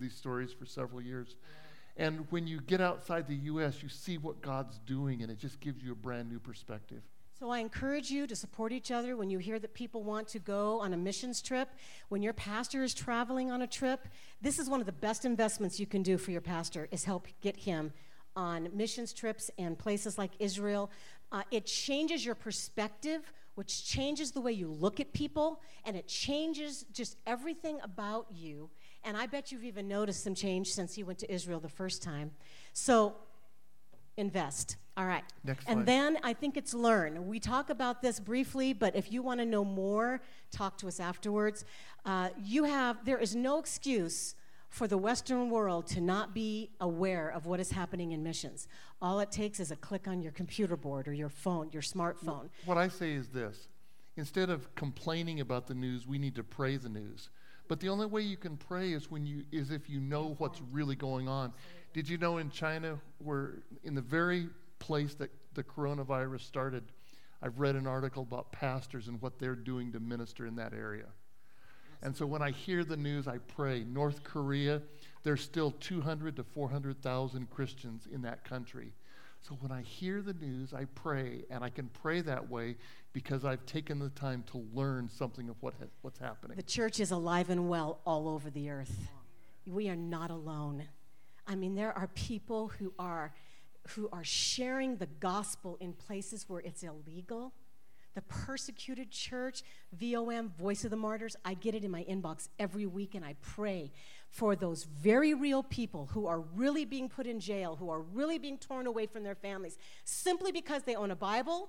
these stories for several years. And when you get outside the U.S., you see what God's doing, and it just gives you a brand new perspective. So I encourage you to support each other when you hear that people want to go on a missions trip. When your pastor is traveling on a trip, this is one of the best investments you can do for your pastor is help get him on missions trips and places like Israel. Uh, it changes your perspective, which changes the way you look at people, and it changes just everything about you. And I bet you've even noticed some change since he went to Israel the first time. So invest. All right. Next and slide. then I think it's learn. We talk about this briefly, but if you want to know more, talk to us afterwards. Uh, you have, there is no excuse for the Western world to not be aware of what is happening in missions. All it takes is a click on your computer board or your phone, your smartphone. What I say is this instead of complaining about the news, we need to pray the news. But the only way you can pray is when you is if you know what's really going on. Did you know in China, where in the very place that the coronavirus started, I've read an article about pastors and what they're doing to minister in that area. And so when I hear the news, I pray. North Korea, there's still 200 to 400,000 Christians in that country. So when I hear the news, I pray, and I can pray that way because I've taken the time to learn something of what ha- what's happening. The church is alive and well all over the earth. We are not alone. I mean, there are people who are who are sharing the gospel in places where it's illegal. The persecuted church, VOM, Voice of the Martyrs, I get it in my inbox every week, and I pray for those very real people who are really being put in jail, who are really being torn away from their families, simply because they own a Bible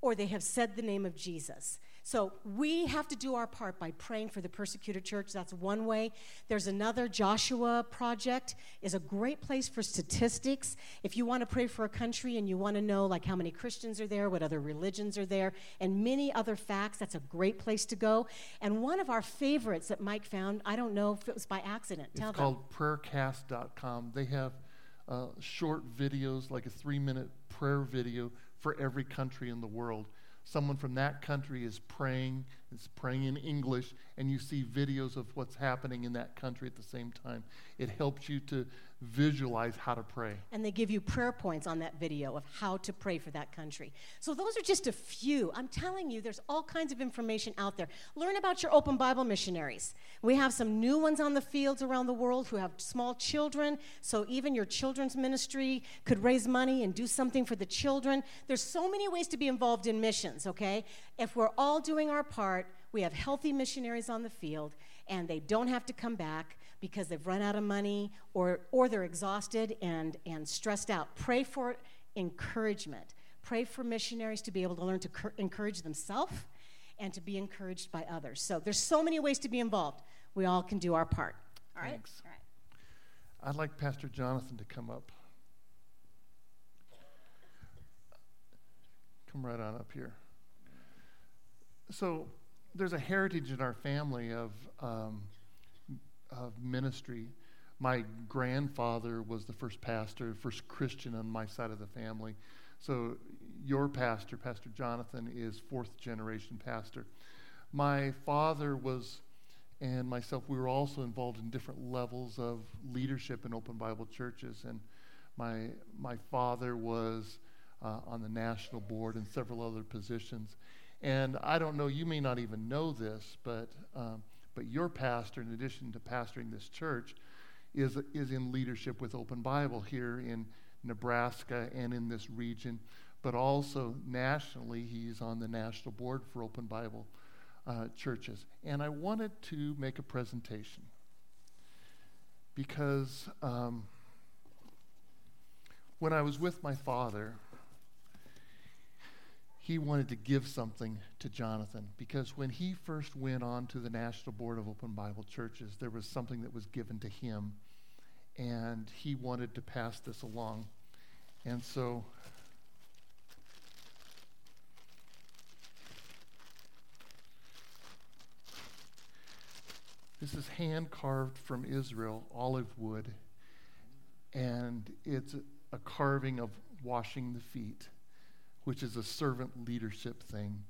or they have said the name of Jesus. So we have to do our part by praying for the persecuted church. That's one way. There's another Joshua project is a great place for statistics. If you want to pray for a country and you want to know like how many Christians are there, what other religions are there, and many other facts, that's a great place to go. And one of our favorites that Mike found, I don't know if it was by accident. It's Tell them. called prayercast.com. They have uh, short videos, like a three minute prayer video for every country in the world. Someone from that country is praying, is praying in English, and you see videos of what's happening in that country at the same time. It helps you to visualize how to pray. and they give you prayer points on that video of how to pray for that country. So those are just a few. I'm telling you, there's all kinds of information out there. Learn about your open Bible missionaries. We have some new ones on the fields around the world who have small children, so even your children's ministry could raise money and do something for the children. There's so many ways to be involved in missions, okay? If we're all doing our part, we have healthy missionaries on the field and they don't have to come back because they've run out of money or, or they're exhausted and, and stressed out. Pray for encouragement. Pray for missionaries to be able to learn to cur- encourage themselves and to be encouraged by others. So there's so many ways to be involved. We all can do our part. All right? Thanks. All right. I'd like Pastor Jonathan to come up. Come right on up here. So, there's a heritage in our family of, um, of ministry. My grandfather was the first pastor, first Christian on my side of the family. So, your pastor, Pastor Jonathan, is fourth generation pastor. My father was and myself, we were also involved in different levels of leadership in Open Bible churches. And my, my father was uh, on the national board and several other positions. And I don't know, you may not even know this, but, um, but your pastor, in addition to pastoring this church, is, is in leadership with Open Bible here in Nebraska and in this region, but also nationally, he's on the national board for Open Bible uh, churches. And I wanted to make a presentation because um, when I was with my father, he wanted to give something to Jonathan because when he first went on to the National Board of Open Bible Churches, there was something that was given to him, and he wanted to pass this along. And so This is hand carved from Israel, olive wood, and it's a carving of washing the feet, which is a servant leadership thing.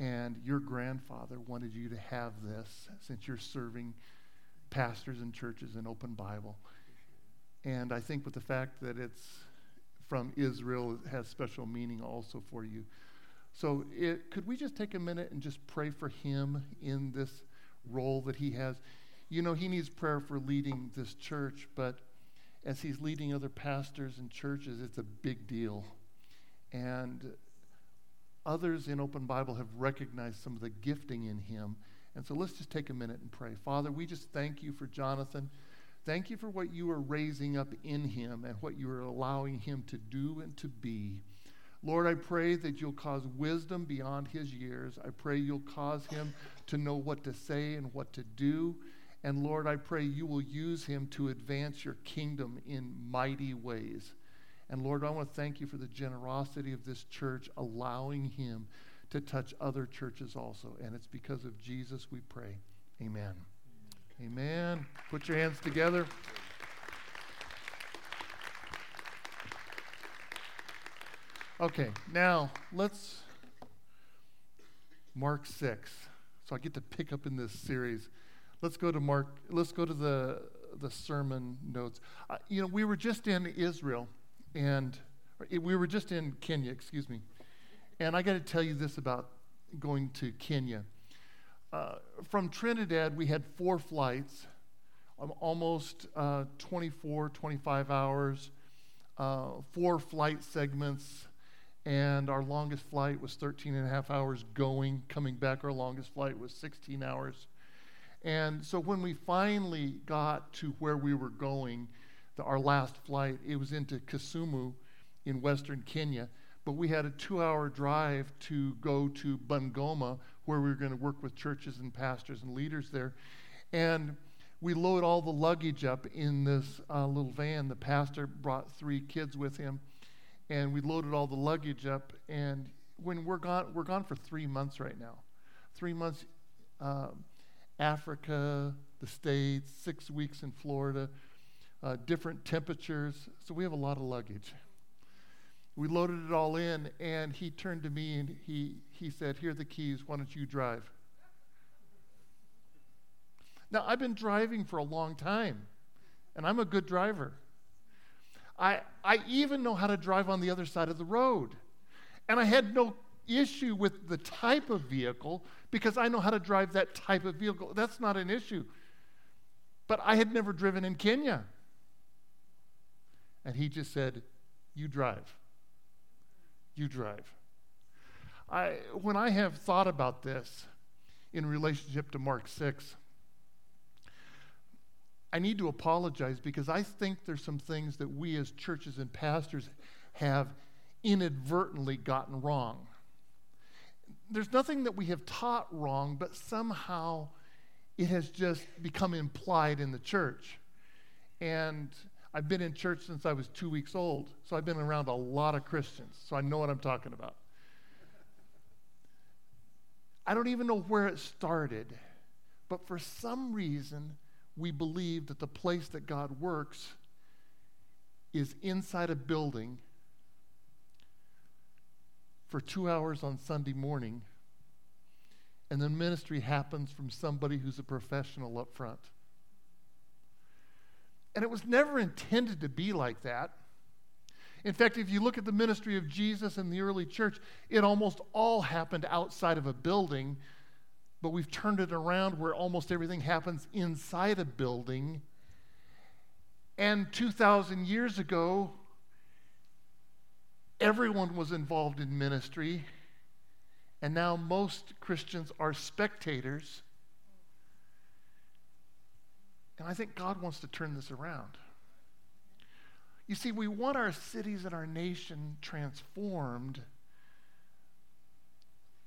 And your grandfather wanted you to have this since you're serving pastors and churches in Open Bible. And I think with the fact that it's from Israel, it has special meaning also for you. So, it, could we just take a minute and just pray for him in this role that he has? You know, he needs prayer for leading this church, but as he's leading other pastors and churches, it's a big deal. And others in Open Bible have recognized some of the gifting in him. And so let's just take a minute and pray. Father, we just thank you for Jonathan. Thank you for what you are raising up in him and what you are allowing him to do and to be. Lord, I pray that you'll cause wisdom beyond his years. I pray you'll cause him to know what to say and what to do. And Lord, I pray you will use him to advance your kingdom in mighty ways. And Lord, I want to thank you for the generosity of this church, allowing him to touch other churches also. And it's because of Jesus we pray. Amen. Amen. Put your hands together. Okay, now let's Mark 6. So I get to pick up in this series. Let's go to Mark, let's go to the, the sermon notes. Uh, you know, we were just in Israel, and we were just in Kenya, excuse me. And I got to tell you this about going to Kenya. Uh, from Trinidad, we had four flights, um, almost uh, 24, 25 hours, uh, four flight segments, and our longest flight was 13 and a half hours going. Coming back, our longest flight was 16 hours. And so when we finally got to where we were going, the, our last flight, it was into Kisumu in western Kenya. But we had a two hour drive to go to Bungoma, where we were going to work with churches and pastors and leaders there. And we load all the luggage up in this uh, little van. The pastor brought three kids with him, and we loaded all the luggage up. And when we're gone, we're gone for three months right now. Three months. Uh, Africa, the States, six weeks in Florida, uh, different temperatures. So we have a lot of luggage. We loaded it all in, and he turned to me and he, he said, Here are the keys. Why don't you drive? Now, I've been driving for a long time, and I'm a good driver. I, I even know how to drive on the other side of the road. And I had no issue with the type of vehicle because I know how to drive that type of vehicle. That's not an issue. But I had never driven in Kenya. And he just said, You drive. You drive. I, when I have thought about this in relationship to Mark 6, I need to apologize because I think there's some things that we as churches and pastors have inadvertently gotten wrong there's nothing that we have taught wrong, but somehow it has just become implied in the church. And I've been in church since I was two weeks old, so I've been around a lot of Christians, so I know what I'm talking about. I don't even know where it started, but for some reason, we believe that the place that God works is inside a building for two hours on Sunday morning, and then ministry happens from somebody who's a professional up front. And it was never intended to be like that. In fact, if you look at the ministry of Jesus in the early church, it almost all happened outside of a building, but we've turned it around where almost everything happens inside a building. And 2,000 years ago, everyone was involved in ministry, and now most Christians are spectators. And I think God wants to turn this around. You see, we want our cities and our nation transformed,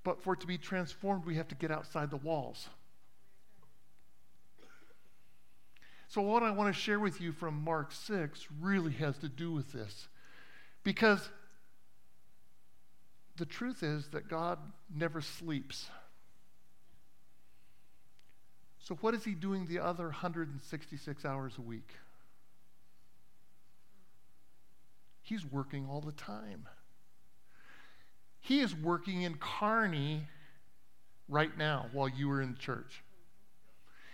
but for it to be transformed, we have to get outside the walls. So, what I want to share with you from Mark 6 really has to do with this. Because the truth is that God never sleeps. So, what is He doing the other 166 hours a week? He's working all the time. He is working in Kearney right now while you are in church.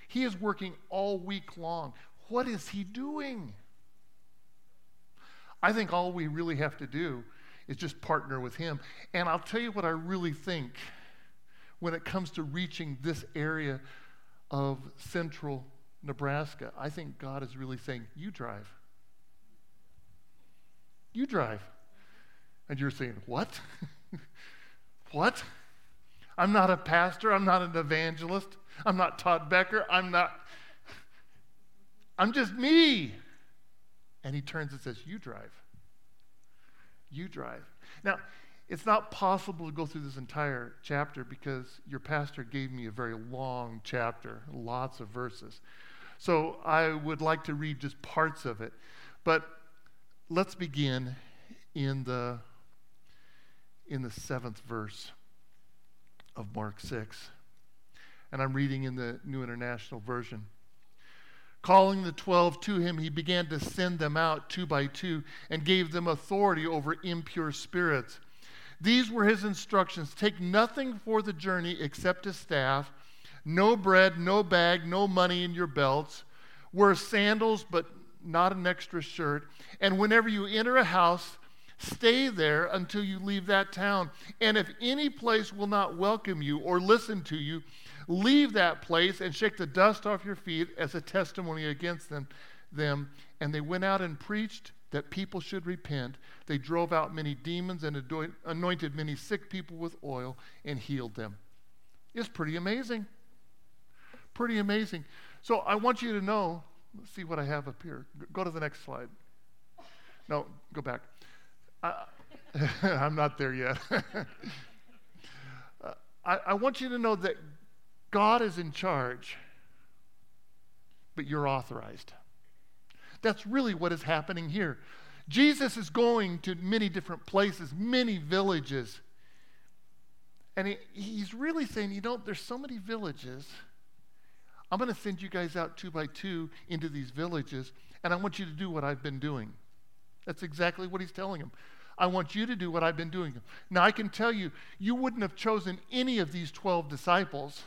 He is working all week long. What is he doing? I think all we really have to do is just partner with him. And I'll tell you what I really think when it comes to reaching this area of central Nebraska. I think God is really saying, You drive. You drive. And you're saying, What? what? I'm not a pastor. I'm not an evangelist. I'm not Todd Becker. I'm not. I'm just me. And he turns and says, You drive. You drive. Now, it's not possible to go through this entire chapter because your pastor gave me a very long chapter, lots of verses. So I would like to read just parts of it. But let's begin in the in the seventh verse of Mark 6. And I'm reading in the New International Version. Calling the twelve to him, he began to send them out two by two and gave them authority over impure spirits. These were his instructions Take nothing for the journey except a staff, no bread, no bag, no money in your belts. Wear sandals, but not an extra shirt. And whenever you enter a house, Stay there until you leave that town. And if any place will not welcome you or listen to you, leave that place and shake the dust off your feet as a testimony against them. them. And they went out and preached that people should repent. They drove out many demons and anointed many sick people with oil and healed them. It's pretty amazing. Pretty amazing. So I want you to know, let's see what I have up here. Go to the next slide. No, go back. I, am not there yet. I, I want you to know that God is in charge, but you're authorized. That's really what is happening here. Jesus is going to many different places, many villages. And he, he's really saying, you know, there's so many villages. I'm going to send you guys out two by two into these villages, and I want you to do what I've been doing. That's exactly what he's telling them. I want you to do what I've been doing. Now, I can tell you, you wouldn't have chosen any of these 12 disciples.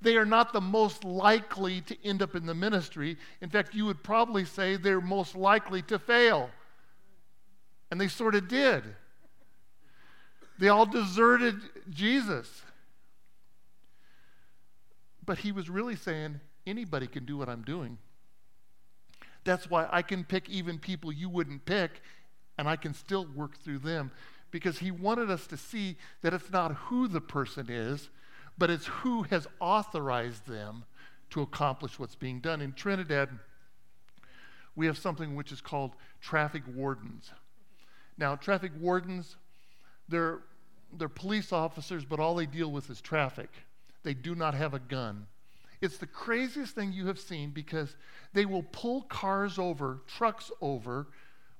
They are not the most likely to end up in the ministry. In fact, you would probably say they're most likely to fail. And they sort of did. They all deserted Jesus. But he was really saying, anybody can do what I'm doing. That's why I can pick even people you wouldn't pick, and I can still work through them because he wanted us to see that it's not who the person is, but it's who has authorized them to accomplish what's being done. In Trinidad, we have something which is called traffic wardens. Now, traffic wardens, they're, they're police officers, but all they deal with is traffic. They do not have a gun. It's the craziest thing you have seen because they will pull cars over, trucks over,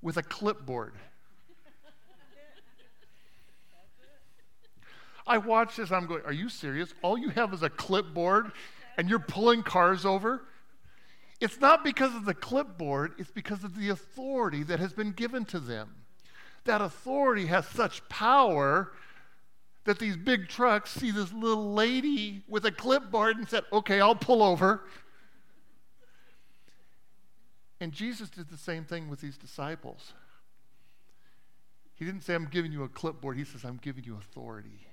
with a clipboard. I watch this, I'm going, Are you serious? All you have is a clipboard and you're pulling cars over? It's not because of the clipboard, it's because of the authority that has been given to them. That authority has such power that these big trucks see this little lady with a clipboard and said, Okay, I'll pull over. And Jesus did the same thing with these disciples. He didn't say, I'm giving you a clipboard. He says, I'm giving you authority.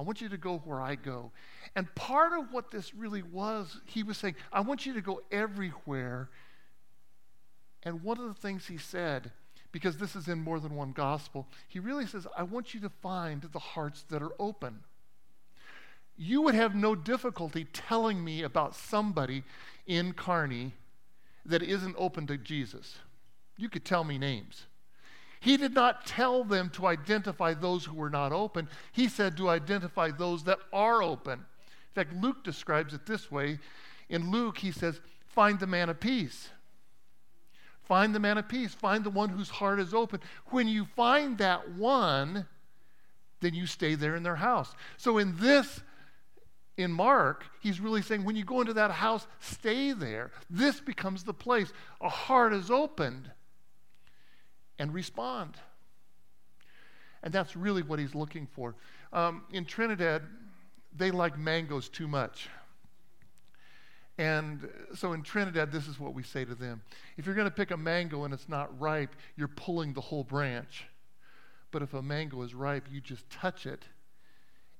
I want you to go where I go. And part of what this really was, he was saying, I want you to go everywhere. And one of the things he said, because this is in more than one gospel, he really says, I want you to find the hearts that are open. You would have no difficulty telling me about somebody in Kearney that isn't open to Jesus. You could tell me names. He did not tell them to identify those who were not open. He said to identify those that are open. In fact, Luke describes it this way. In Luke, he says, Find the man of peace. Find the man of peace. Find the one whose heart is open. When you find that one, then you stay there in their house. So, in this in Mark, he's really saying when you go into that house, stay there. This becomes the place. A heart is opened and respond. And that's really what he's looking for. Um, in Trinidad, they like mangoes too much. And so in Trinidad, this is what we say to them if you're going to pick a mango and it's not ripe, you're pulling the whole branch. But if a mango is ripe, you just touch it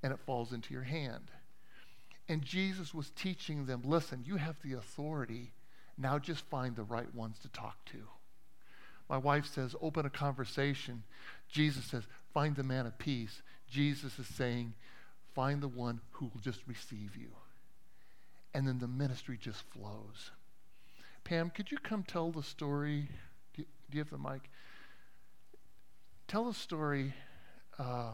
and it falls into your hand. And Jesus was teaching them listen, you have the authority. Now just find the right ones to talk to. My wife says, open a conversation. Jesus says, find the man of peace. Jesus is saying, find the one who will just receive you. And then the ministry just flows. Pam, could you come tell the story? Do you, do you have the mic? Tell the story uh,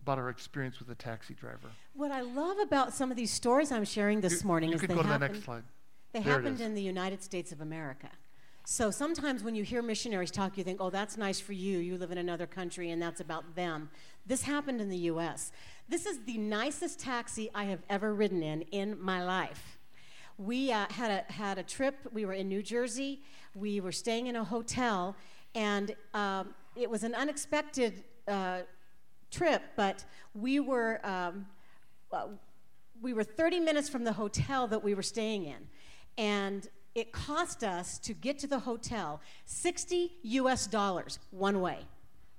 about our experience with a taxi driver. What I love about some of these stories I'm sharing this you, morning you is they the happened, slide. they There happened in the United States of America. So sometimes when you hear missionaries talk, you think, oh, that's nice for you. You live in another country and that's about them. This happened in the U.S. This is the nicest taxi I have ever ridden in in my life. We uh, had, a, had a trip. We were in New Jersey. We were staying in a hotel, and um, it was an unexpected uh, trip, but we were. Um, uh, we were 30 minutes from the hotel that we were staying in. And it cost us to get to the hotel 60 US dollars one way.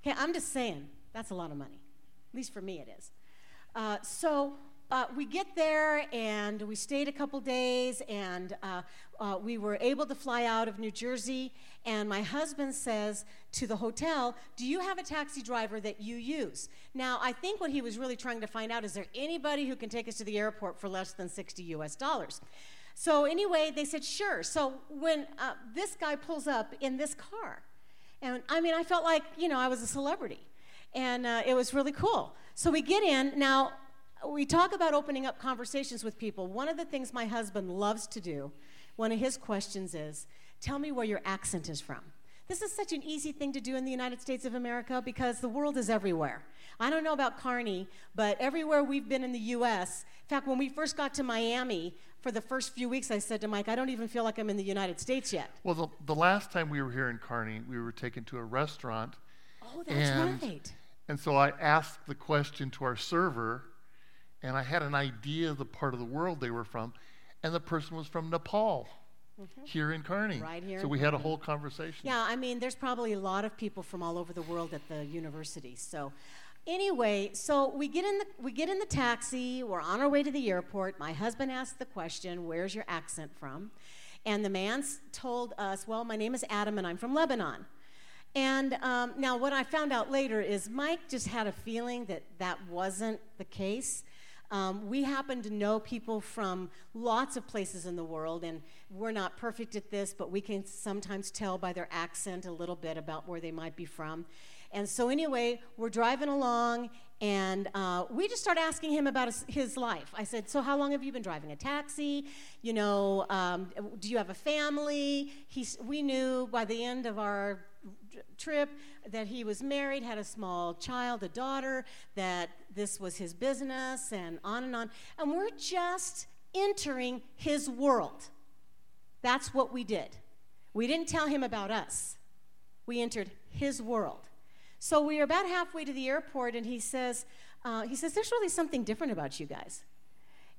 Okay, I'm just saying, that's a lot of money. At least for me, it is. Uh, so uh, we get there and we stayed a couple days and uh, uh, we were able to fly out of New Jersey. And my husband says to the hotel, Do you have a taxi driver that you use? Now, I think what he was really trying to find out is there anybody who can take us to the airport for less than 60 US dollars? So, anyway, they said, Sure. So, when uh, this guy pulls up in this car, and I mean, I felt like, you know, I was a celebrity. And uh, it was really cool. So we get in. Now, we talk about opening up conversations with people. One of the things my husband loves to do, one of his questions is, Tell me where your accent is from. This is such an easy thing to do in the United States of America because the world is everywhere. I don't know about Kearney, but everywhere we've been in the US, in fact, when we first got to Miami, for the first few weeks, I said to Mike, I don't even feel like I'm in the United States yet. Well, the, the last time we were here in Kearney, we were taken to a restaurant. Oh, that's And- right. And so I asked the question to our server, and I had an idea of the part of the world they were from, and the person was from Nepal, here in Kearney. Mm-hmm. Right here So we had a whole conversation. Yeah, I mean, there's probably a lot of people from all over the world at the university. So, anyway, so we get in the we get in the taxi. We're on our way to the airport. My husband asked the question, "Where's your accent from?" And the man told us, "Well, my name is Adam, and I'm from Lebanon." And um, now, what I found out later is Mike just had a feeling that that wasn't the case. Um, we happen to know people from lots of places in the world, and we're not perfect at this, but we can sometimes tell by their accent a little bit about where they might be from. And so, anyway, we're driving along, and uh, we just start asking him about his, life. I said, So, how long have you been driving a taxi? You know, um, do you have a family? He's, we knew by the end of our trip that he was married, had a small child, a daughter, that this was his business, and on and on. And we're just entering his world. That's what we did. We didn't tell him about us, we entered his world. So we are about halfway to the airport, and he says, uh, he says, there's really something different about you guys.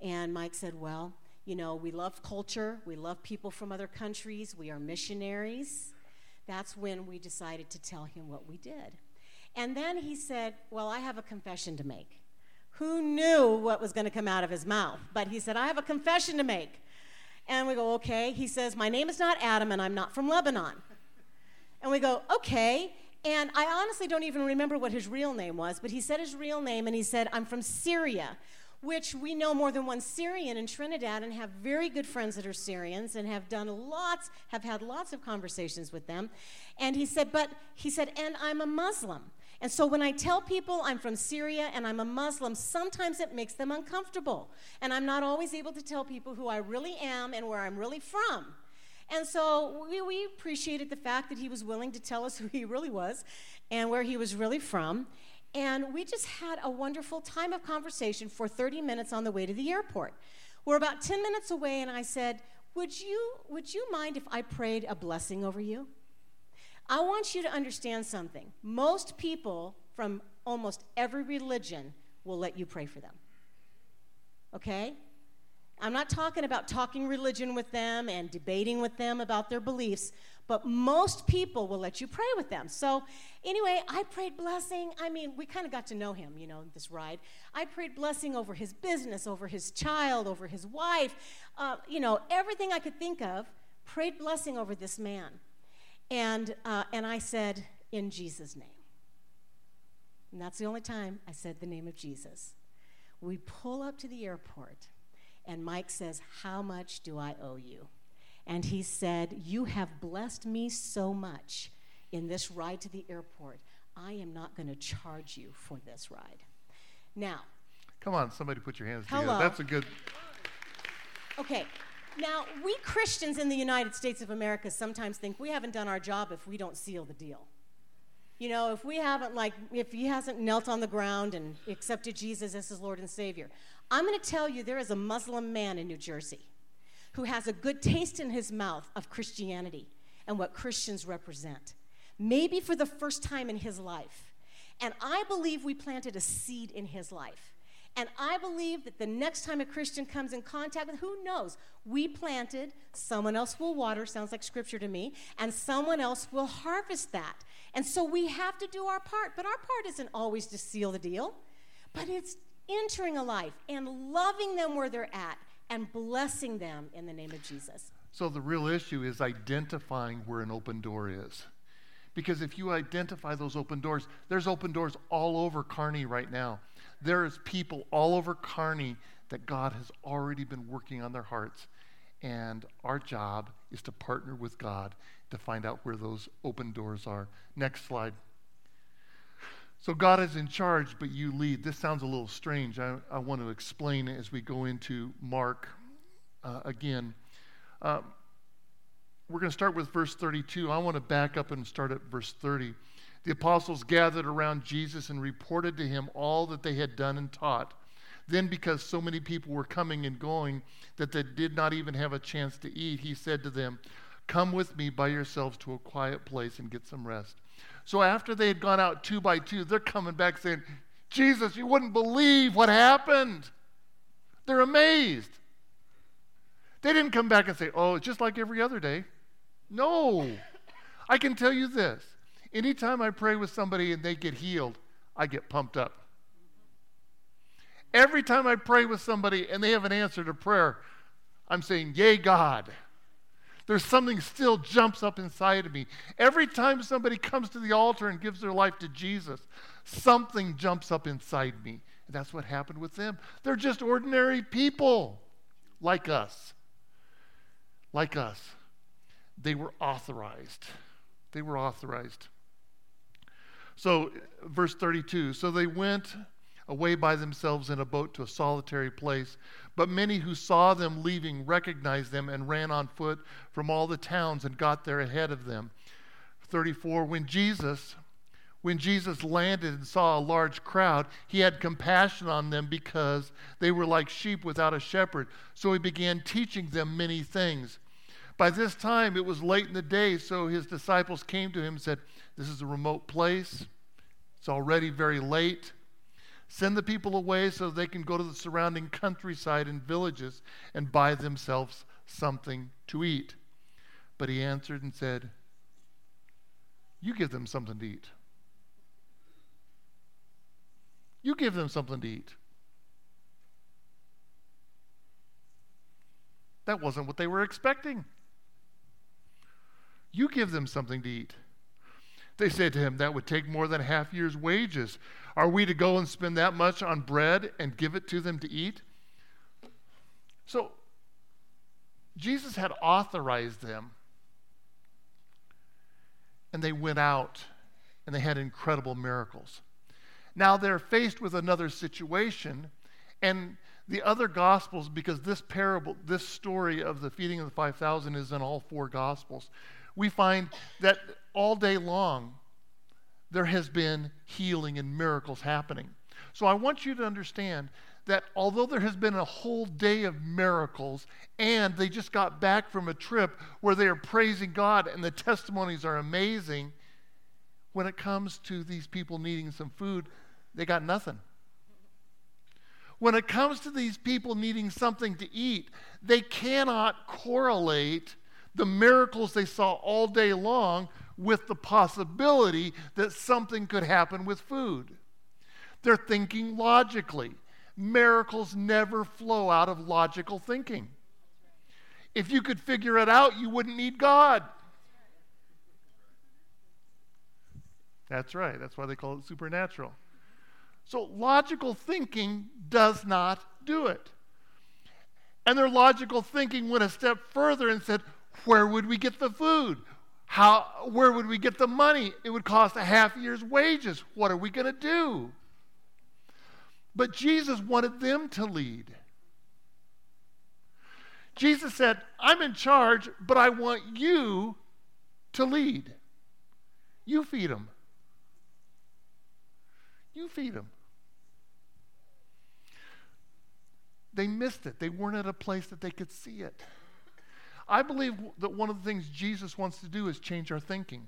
And Mike said, well, you know, we love culture, we love people from other countries, we are missionaries. That's when we decided to tell him what we did. And then he said, Well, I have a confession to make. Who knew what was going to come out of his mouth? But he said, I have a confession to make. And we go, Okay. He says, My name is not Adam and I'm not from Lebanon. And we go, Okay. And I honestly don't even remember what his real name was, but he said his real name and he said, I'm from Syria, which we know more than one Syrian in Trinidad and have very good friends that are Syrians and have done lots, have had lots of conversations with them. And he said, But he said, and I'm a Muslim. And so when I tell people I'm from Syria and I'm a Muslim, sometimes it makes them uncomfortable. And I'm not always able to tell people who I really am and where I'm really from. And so we, we appreciated the fact that he was willing to tell us who he really was and where he was really from. And we just had a wonderful time of conversation for 30 minutes on the way to the airport. We're about 10 minutes away, and I said, Would you, would you mind if I prayed a blessing over you? I want you to understand something. Most people from almost every religion will let you pray for them. Okay? I'm not talking about talking religion with them and debating with them about their beliefs, but most people will let you pray with them. So, anyway, I prayed blessing. I mean, we kind of got to know him, you know, this ride. I prayed blessing over his business, over his child, over his wife, uh, you know, everything I could think of. Prayed blessing over this man. And, uh, and I said, in Jesus' name. And that's the only time I said the name of Jesus. We pull up to the airport, and Mike says, How much do I owe you? And he said, You have blessed me so much in this ride to the airport. I am not going to charge you for this ride. Now, come on, somebody put your hands hello. together. That's a good. Okay, now we Christians in the United States of America sometimes think we haven't done our job if we don't seal the deal. You know, if we haven't, like, if he hasn't knelt on the ground and accepted Jesus as his Lord and Savior. I'm going to tell you there is a Muslim man in New Jersey who has a good taste in his mouth of Christianity and what Christians represent, maybe for the first time in his life. And I believe we planted a seed in his life. And I believe that the next time a Christian comes in contact with, who knows, we planted, someone else will water, sounds like scripture to me, and someone else will harvest that. And so we have to do our part. But our part isn't always to seal the deal, but it's entering a life and loving them where they're at and blessing them in the name of Jesus. So the real issue is identifying where an open door is. Because if you identify those open doors, there's open doors all over Kearney right now. There is people all over Kearney that God has already been working on their hearts. And our job is to partner with God to find out where those open doors are. Next slide. So God is in charge, but you lead. This sounds a little strange. I, I want to explain it as we go into Mark uh, again. Uh, we're going to start with verse 32. I want to back up and start at verse 30. The apostles gathered around Jesus and reported to him all that they had done and taught. Then, because so many people were coming and going that they did not even have a chance to eat, he said to them, Come with me by yourselves to a quiet place and get some rest. So after they had gone out two by two, they're coming back saying, Jesus, you wouldn't believe what happened. They're amazed. They didn't come back and say, Oh, it's just like every other day. No. I can tell you this anytime I pray with somebody and they get healed, I get pumped up. Every time I pray with somebody and they have an answer to prayer, I'm saying, Yay, God there's something still jumps up inside of me. Every time somebody comes to the altar and gives their life to Jesus, something jumps up inside me. And that's what happened with them. They're just ordinary people like us. Like us. They were authorized. They were authorized. So, verse 32 so they went away by themselves in a boat to a solitary place. But many who saw them leaving recognized them and ran on foot from all the towns and got there ahead of them. 34 When Jesus when Jesus landed and saw a large crowd, he had compassion on them because they were like sheep without a shepherd. So he began teaching them many things. By this time, it was late in the day, so his disciples came to him and said, This is a remote place. It's already very late. Send the people away so they can go to the surrounding countryside and villages and buy themselves something to eat. But he answered and said, You give them something to eat. You give them something to eat. That wasn't what they were expecting. You give them something to eat. They said to him, That would take more than half year's wages. Are we to go and spend that much on bread and give it to them to eat? So, Jesus had authorized them. And they went out and they had incredible miracles. Now they're faced with another situation, and the other gospels, because this parable, this story of the feeding of the 5,000 is in all four gospels, we find that all day long, there has been healing and miracles happening. So I want you to understand that although there has been a whole day of miracles and they just got back from a trip where they are praising God and the testimonies are amazing, when it comes to these people needing some food, they got nothing. when it comes to these people needing something to eat, they cannot correlate the miracles they saw all day long with the possibility that something could happen with food. They're thinking logically. Miracles never flow out of logical thinking. If you could figure it out, you wouldn't need God. That's right. That's why they call it supernatural. So logical thinking does not do it. And their logical thinking went a step further and said, where would we get the food? How, where would we get the money? It would cost a half year's wages. What are we going to do? But Jesus wanted them to lead. Jesus said, I'm in charge, but I want you to lead. You feed them. You feed them. They missed it. They weren't at a place that they could see it. I believe that one of the things Jesus wants to do is change our thinking.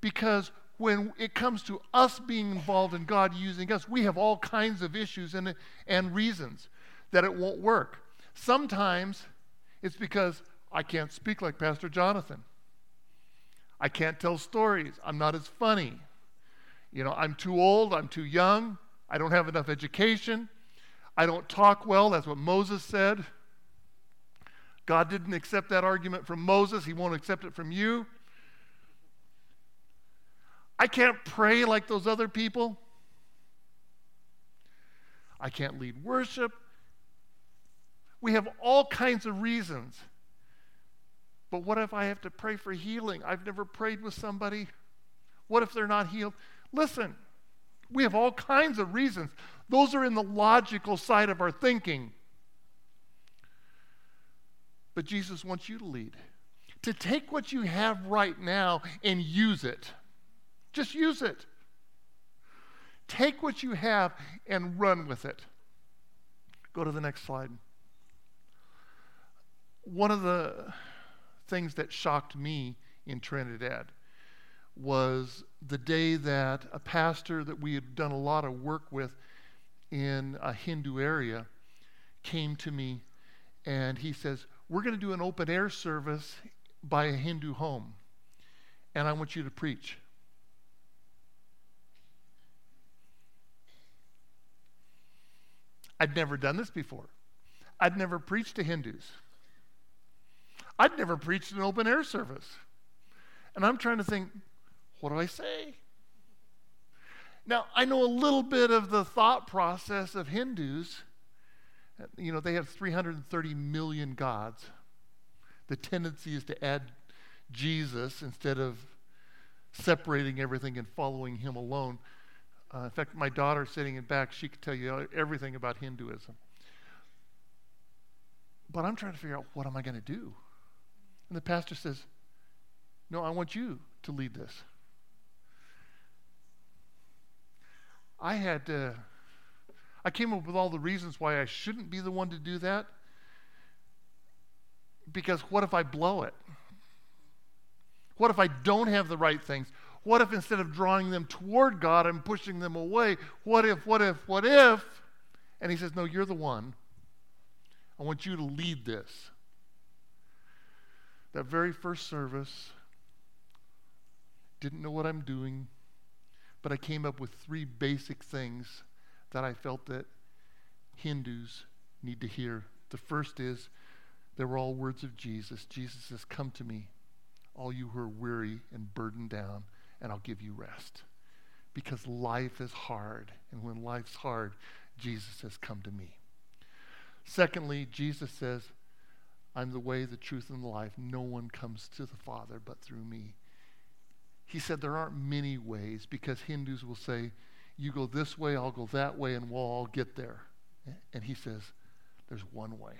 Because when it comes to us being involved in God using us, we have all kinds of issues and, and reasons that it won't work. Sometimes it's because I can't speak like Pastor Jonathan. I can't tell stories. I'm not as funny. You know, I'm too old, I'm too young, I don't have enough education, I don't talk well. That's what Moses said. God didn't accept that argument from Moses, He won't accept it from you. I can't pray like those other people. I can't lead worship. We have all kinds of reasons. But what if I have to pray for healing? I've never prayed with somebody. What if they're not healed? Listen, we have all kinds of reasons. Those are in the logical side of our thinking. But Jesus wants you to lead, to take what you have right now and use it. Just use it. Take what you have and run with it. Go to the next slide. One of the things that shocked me in Trinidad was the day that a pastor that we had done a lot of work with in a Hindu area came to me and he says, We're going to do an open air service by a Hindu home, and I want you to preach. I'd never done this before. I'd never preached to Hindus. I'd never preached an open air service. And I'm trying to think, what do I say? Now, I know a little bit of the thought process of Hindus. You know, they have 330 million gods. The tendency is to add Jesus instead of separating everything and following him alone. Uh, in fact, my daughter sitting in back, she could tell you everything about Hinduism. But I'm trying to figure out what am I going to do? And the pastor says, No, I want you to lead this. I had to, I came up with all the reasons why I shouldn't be the one to do that. Because what if I blow it? What if I don't have the right things? What if instead of drawing them toward God, I'm pushing them away? What if, what if, what if? And he says, No, you're the one. I want you to lead this. That very first service, didn't know what I'm doing, but I came up with three basic things that I felt that Hindus need to hear. The first is they were all words of Jesus. Jesus says, Come to me, all you who are weary and burdened down, and I'll give you rest. Because life is hard. And when life's hard, Jesus says, Come to me. Secondly, Jesus says, I'm the way, the truth, and the life. No one comes to the Father but through me. He said there aren't many ways because Hindus will say, you go this way, I'll go that way, and we'll all get there. And he says, there's one way.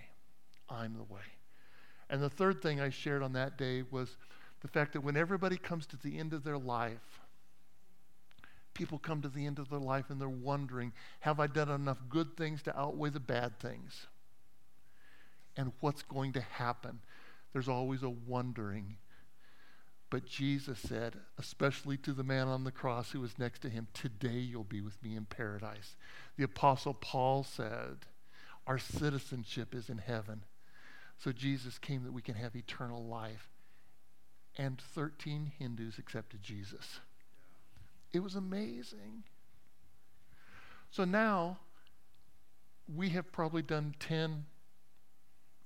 I'm the way. And the third thing I shared on that day was the fact that when everybody comes to the end of their life, people come to the end of their life and they're wondering, have I done enough good things to outweigh the bad things? And what's going to happen? There's always a wondering But Jesus said, especially to the man on the cross who was next to him, Today you'll be with me in paradise. The Apostle Paul said, Our citizenship is in heaven. So Jesus came that we can have eternal life. And 13 Hindus accepted Jesus. It was amazing. So now we have probably done 10,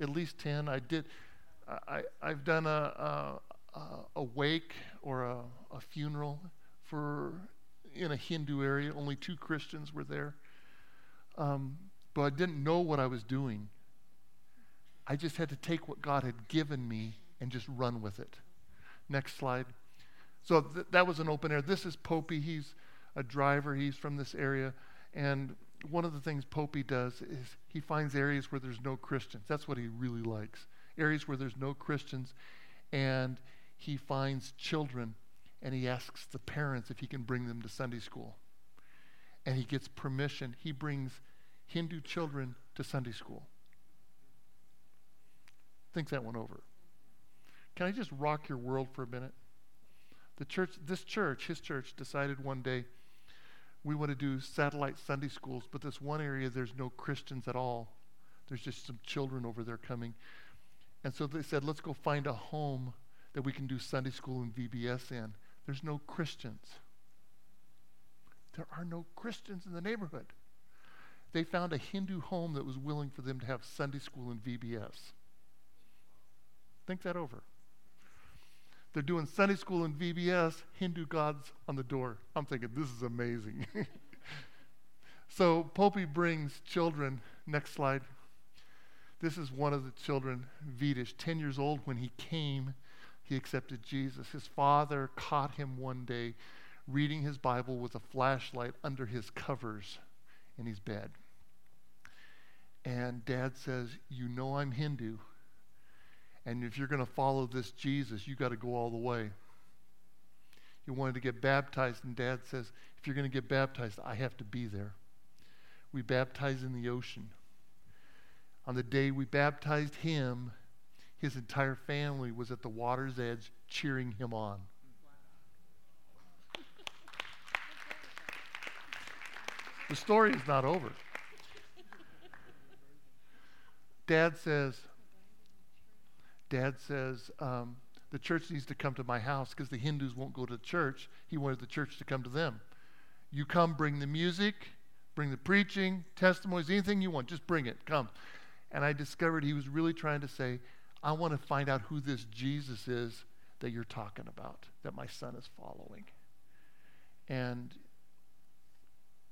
at least 10. I did, I, I've done a, a, a wake or a, a funeral for in a Hindu area. Only two Christians were there. Um, but I didn't know what I was doing. I just had to take what God had given me and just run with it. Next slide. So th- that was an open air. This is Popey. He's a driver. He's from this area. And one of the things Popey does is he finds areas where there's no Christians. That's what he really likes. Areas where there's no Christians. And he finds children and he asks the parents if he can bring them to Sunday school. And he gets permission. He brings Hindu children to Sunday school. Think that one over. Can I just rock your world for a minute? The church, this church, his church, decided one day we want to do satellite Sunday schools, but this one area there's no Christians at all. There's just some children over there coming. And so they said, let's go find a home that we can do Sunday school and VBS in. There's no Christians. There are no Christians in the neighborhood. They found a Hindu home that was willing for them to have Sunday school and VBS. Think that over. They're doing Sunday school and VBS, Hindu gods on the door. I'm thinking, this is amazing. so Popey brings children. Next slide. This is one of the children, Vidish, 10 years old when he came, he accepted Jesus. His father caught him one day reading his Bible with a flashlight under his covers in his bed. And dad says, You know I'm Hindu. And if you're going to follow this Jesus, you got to go all the way. You wanted to get baptized, and dad says, if you're going to get baptized, I have to be there. We baptized in the ocean. On the day we baptized him, his entire family was at the water's edge cheering him on. The story is not over. Dad says, Dad says, um, the church needs to come to my house because the Hindus won't go to church. He wanted the church to come to them. You come, bring the music, bring the preaching, testimonies, anything you want, just bring it, come. And I discovered he was really trying to say, I want to find out who this Jesus is that you're talking about, that my son is following. And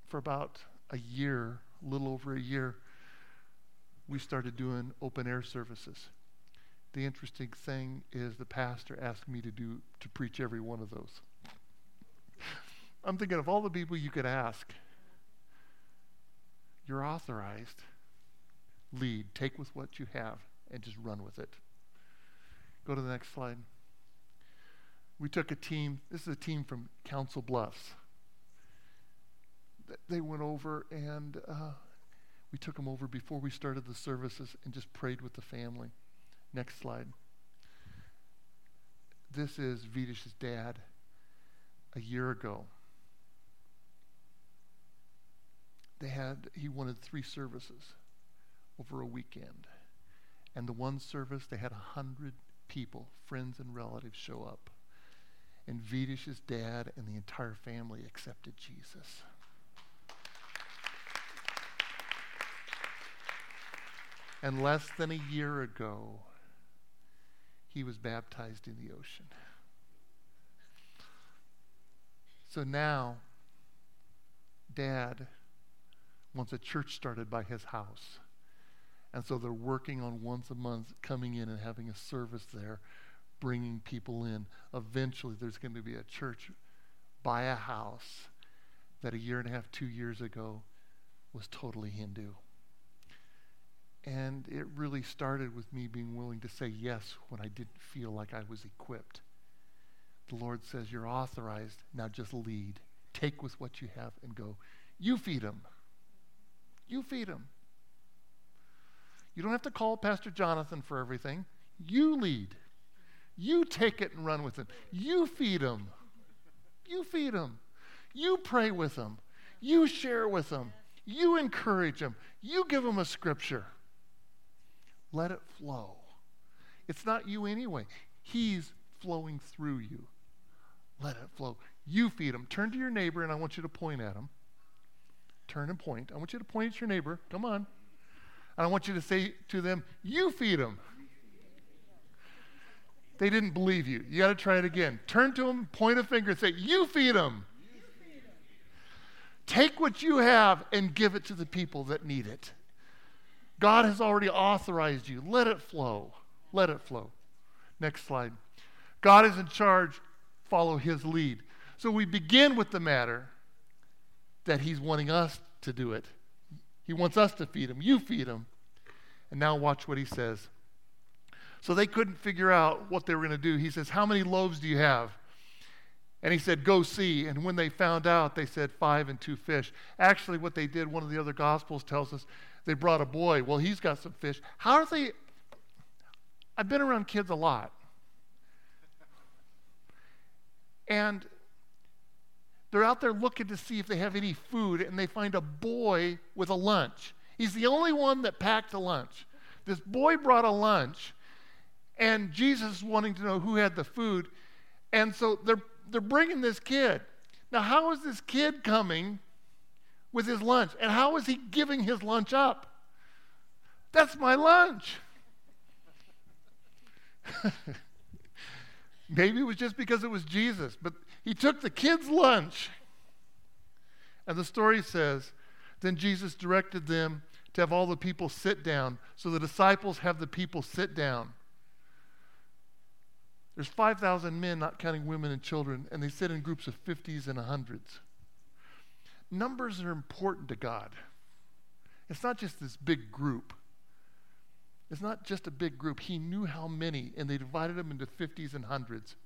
for about a year, a little over a year, we started doing open air services the interesting thing is the pastor asked me to do to preach every one of those. I'm thinking of all the people you could ask. You're authorized. Lead. Take with what you have and just run with it. Go to the next slide. We took a team, this is a team from Council Bluffs. They went over and uh, we took them over before we started the services and just prayed with the family. Next slide. This is Vidish's dad a year ago. They had, he wanted three services over a weekend. And the one service, they had a hundred people, friends and relatives, show up. And Vidish's dad and the entire family accepted Jesus. And less than a year ago, he was baptized in the ocean. So now, dad wants a church started by his house. And so they're working on once a month coming in and having a service there, bringing people in. Eventually, there's going to be a church by a house that a year and a half, two years ago was totally Hindu. And it really started with me being willing to say yes when I didn't feel like I was equipped. The Lord says, You're authorized. Now just lead. Take with what you have and go. You feed them. You feed them. You don't have to call Pastor Jonathan for everything. You lead. You take it and run with them. You feed them. You feed them. You pray with them. You share with them. You encourage them. You give them a scripture. Let it flow. It's not you anyway. He's flowing through you. Let it flow. You feed them. Turn to your neighbor, and I want you to point at him. Turn and point. I want you to point at your neighbor. Come on. And I want you to say to them, You feed them. They didn't believe you. You got to try it again. Turn to them, point a finger, and say, You feed them. Take what you have and give it to the people that need it. God has already authorized you. Let it flow. Let it flow. Next slide. God is in charge. Follow his lead. So we begin with the matter that he's wanting us to do it. He wants us to feed him. You feed him. And now watch what he says. So they couldn't figure out what they were going to do. He says, How many loaves do you have? And he said, Go see. And when they found out, they said, Five and two fish. Actually, what they did, one of the other Gospels tells us, they brought a boy. Well, he's got some fish. How are they? I've been around kids a lot. And they're out there looking to see if they have any food, and they find a boy with a lunch. He's the only one that packed a lunch. This boy brought a lunch, and Jesus is wanting to know who had the food. And so they're, they're bringing this kid. Now, how is this kid coming with his lunch? And how is he giving his lunch up? That's my lunch. Maybe it was just because it was Jesus, but he took the kid's lunch. And the story says, then Jesus directed them to have all the people sit down. So the disciples have the people sit down. There's 5,000 men, not counting women and children, and they sit in groups of 50s and 100s. Numbers are important to God. It's not just this big group. It's not just a big group. He knew how many, and they divided them into 50s and hundreds.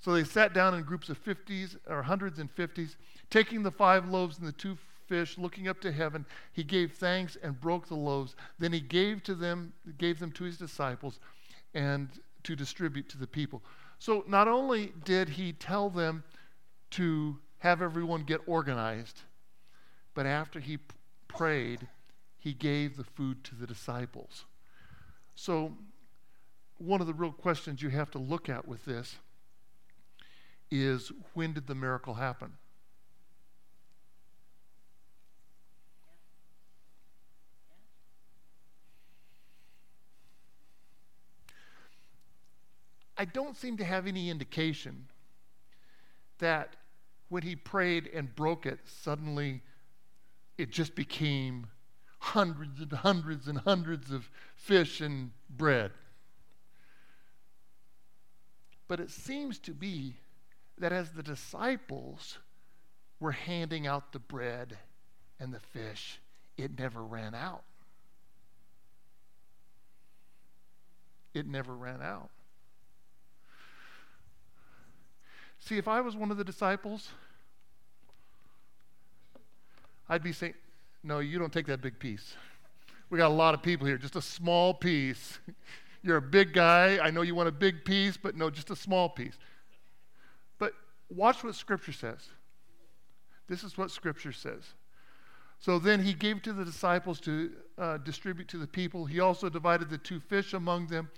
So they sat down in groups of 50s or hundreds and 50s, taking the five loaves and the two fish, looking up to heaven. He gave thanks and broke the loaves. Then he gave to them, gave them to his disciples, and to distribute to the people. So not only did he tell them to have everyone get organized, but after he prayed, he gave the food to the disciples. So, one of the real questions you have to look at with this is when did the miracle happen? I don't seem to have any indication that when he prayed and broke it, suddenly it just became hundreds and hundreds and hundreds of fish and bread. But it seems to be that as the disciples were handing out the bread and the fish, it never ran out. It never ran out. See, if I was one of the disciples, I'd be saying, No, you don't take that big piece. We got a lot of people here, just a small piece. You're a big guy. I know you want a big piece, but no, just a small piece. Watch what Scripture says. This is what Scripture says. So then he gave to the disciples to uh, distribute to the people. He also divided the two fish among them.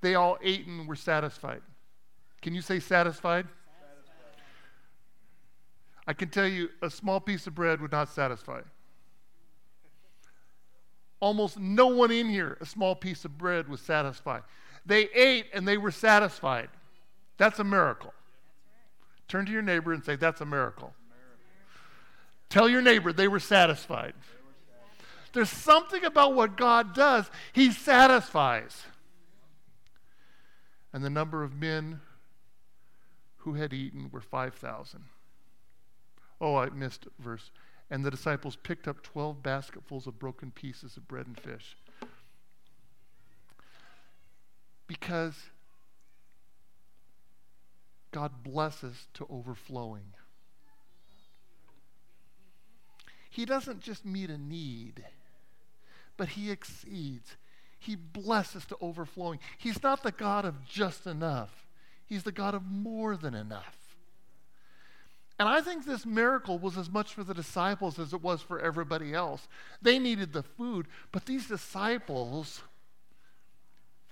They all ate and were satisfied. Can you say satisfied? I can tell you a small piece of bread would not satisfy. Almost no one in here, a small piece of bread was satisfied. They ate and they were satisfied. That's a miracle. Turn to your neighbor and say, That's a miracle. Tell your neighbor they were satisfied. There's something about what God does, He satisfies. And the number of men who had eaten were 5,000. Oh, I missed verse. And the disciples picked up 12 basketfuls of broken pieces of bread and fish. Because God blesses to overflowing. He doesn't just meet a need, but He exceeds. He blesses to overflowing. He's not the God of just enough, He's the God of more than enough. And I think this miracle was as much for the disciples as it was for everybody else. They needed the food, but these disciples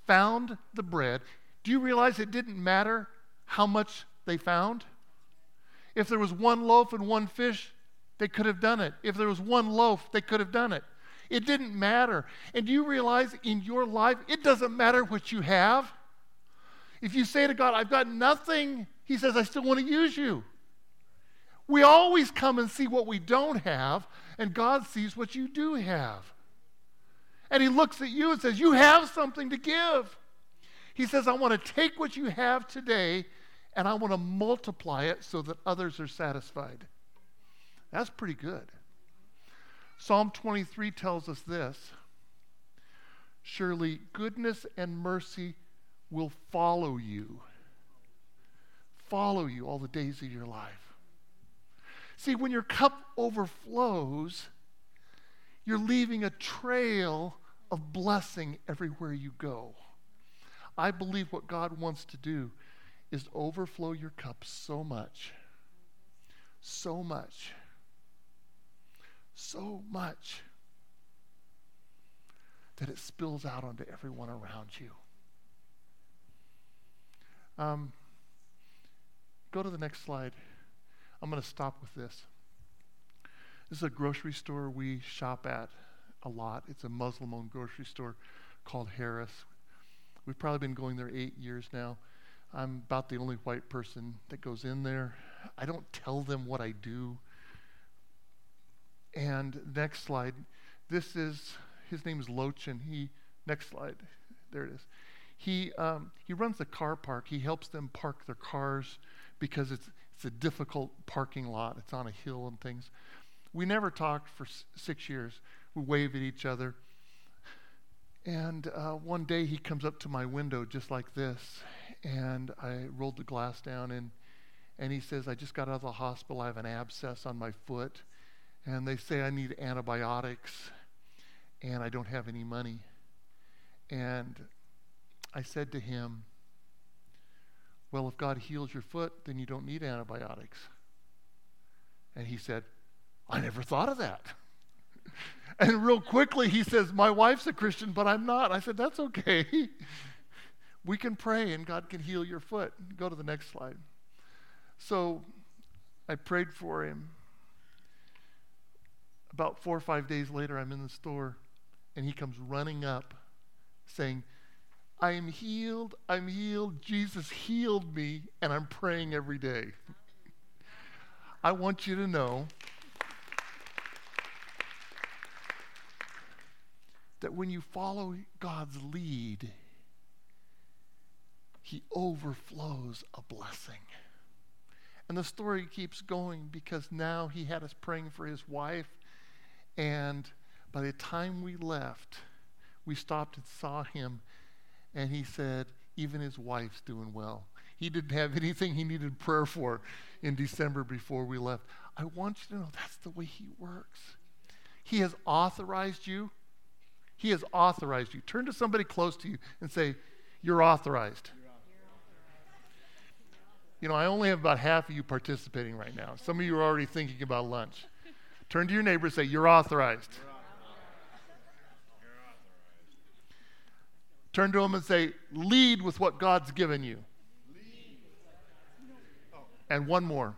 found the bread. Do you realize it didn't matter how much they found? If there was one loaf and one fish, they could have done it. If there was one loaf, they could have done it. It didn't matter. And do you realize in your life, it doesn't matter what you have? If you say to God, I've got nothing, He says, I still want to use you. We always come and see what we don't have, and God sees what you do have. And He looks at you and says, You have something to give. He says, I want to take what you have today and I want to multiply it so that others are satisfied. That's pretty good. Psalm 23 tells us this Surely goodness and mercy will follow you, follow you all the days of your life. See, when your cup overflows, you're leaving a trail of blessing everywhere you go. I believe what God wants to do is overflow your cup so much, so much, so much that it spills out onto everyone around you. Um, go to the next slide. I'm going to stop with this. This is a grocery store we shop at a lot. It's a Muslim owned grocery store called Harris. We've probably been going there eight years now. I'm about the only white person that goes in there. I don't tell them what I do. And next slide. This is, his name is Lochin. He, next slide. There it is. He, um, he runs the car park. He helps them park their cars because it's, it's a difficult parking lot. It's on a hill and things. We never talked for s- six years. We wave at each other. And uh, one day he comes up to my window just like this, and I rolled the glass down, and, and he says, I just got out of the hospital. I have an abscess on my foot, and they say I need antibiotics, and I don't have any money. And I said to him, Well, if God heals your foot, then you don't need antibiotics. And he said, I never thought of that. And real quickly, he says, My wife's a Christian, but I'm not. I said, That's okay. we can pray and God can heal your foot. Go to the next slide. So I prayed for him. About four or five days later, I'm in the store and he comes running up saying, I am healed. I'm healed. Jesus healed me, and I'm praying every day. I want you to know that when you follow God's lead, He overflows a blessing. And the story keeps going because now he had us praying for his wife. And by the time we left, we stopped and saw him, and he said, Even his wife's doing well. He didn't have anything he needed prayer for in December before we left. I want you to know that's the way he works. He has authorized you he has authorized you. Turn to somebody close to you and say, You're authorized. You know, I only have about half of you participating right now. Some of you are already thinking about lunch. Turn to your neighbor and say, You're authorized. Turn to him and say, Lead with what God's given you. And one more.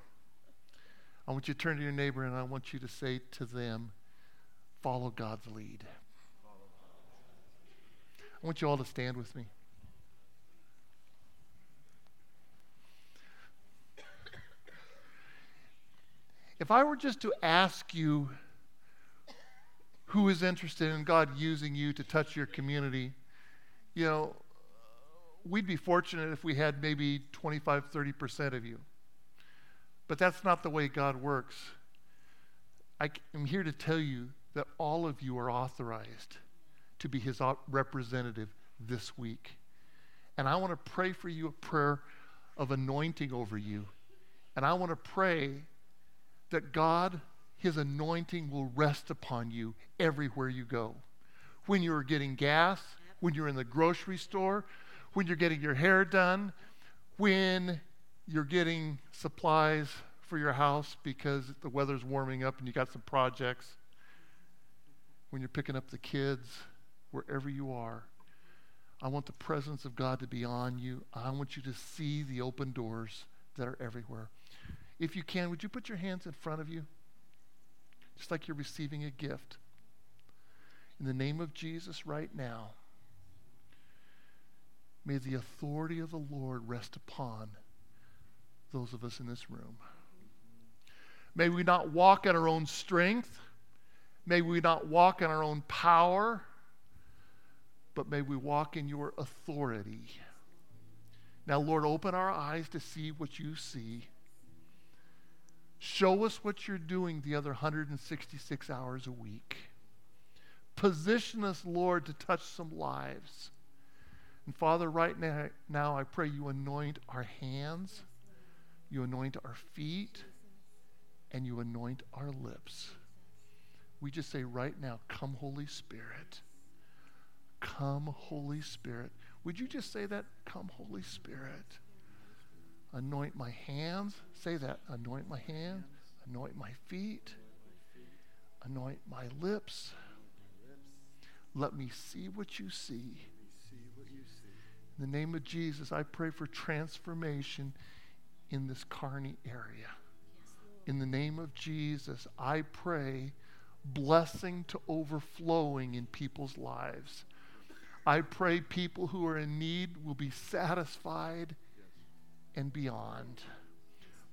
I want you to turn to your neighbor and I want you to say to them, Follow God's lead. I want you all to stand with me. If I were just to ask you who is interested in God using you to touch your community, you know, we'd be fortunate if we had maybe 25, 30% of you. But that's not the way God works. I am here to tell you that all of you are authorized to be his representative this week. And I want to pray for you a prayer of anointing over you. And I want to pray that God, his anointing will rest upon you everywhere you go. When you're getting gas, when you're in the grocery store, when you're getting your hair done, when you're getting supplies for your house because the weather's warming up and you got some projects, when you're picking up the kids, wherever you are. I want the presence of God to be on you. I want you to see the open doors that are everywhere. If you can, would you put your hands in front of you? Just like you're receiving a gift. In the name of Jesus, right now, may the authority of the Lord rest upon those of us in this room. May we not walk in our own strength. May we not walk in our own power, but may we walk in your authority. Now, Lord, open our eyes to see what you see. Show us what you're doing the other 166 hours a week. Position us, Lord, to touch some lives. And Father, right now, now I pray you anoint our hands, you anoint our feet, and you anoint our lips. We just say right now, Come, Holy Spirit. Come, Holy Spirit. Would you just say that? Come, Holy Spirit. Anoint my hands. Say that. Anoint my hands. Anoint my feet. Anoint my lips. Let me see what you see. In the name of Jesus, I pray for transformation in this Kearney area. In the name of Jesus, I pray blessing to overflowing in people's lives. I pray people who are in need will be satisfied and beyond.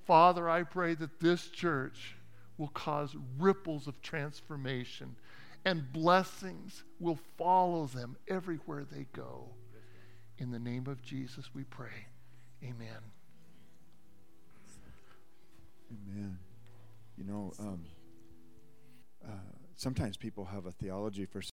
Father, I pray that this church will cause ripples of transformation and blessings will follow them everywhere they go. In the name of Jesus, we pray. Amen. Amen. You know, um, uh, sometimes people have a theology for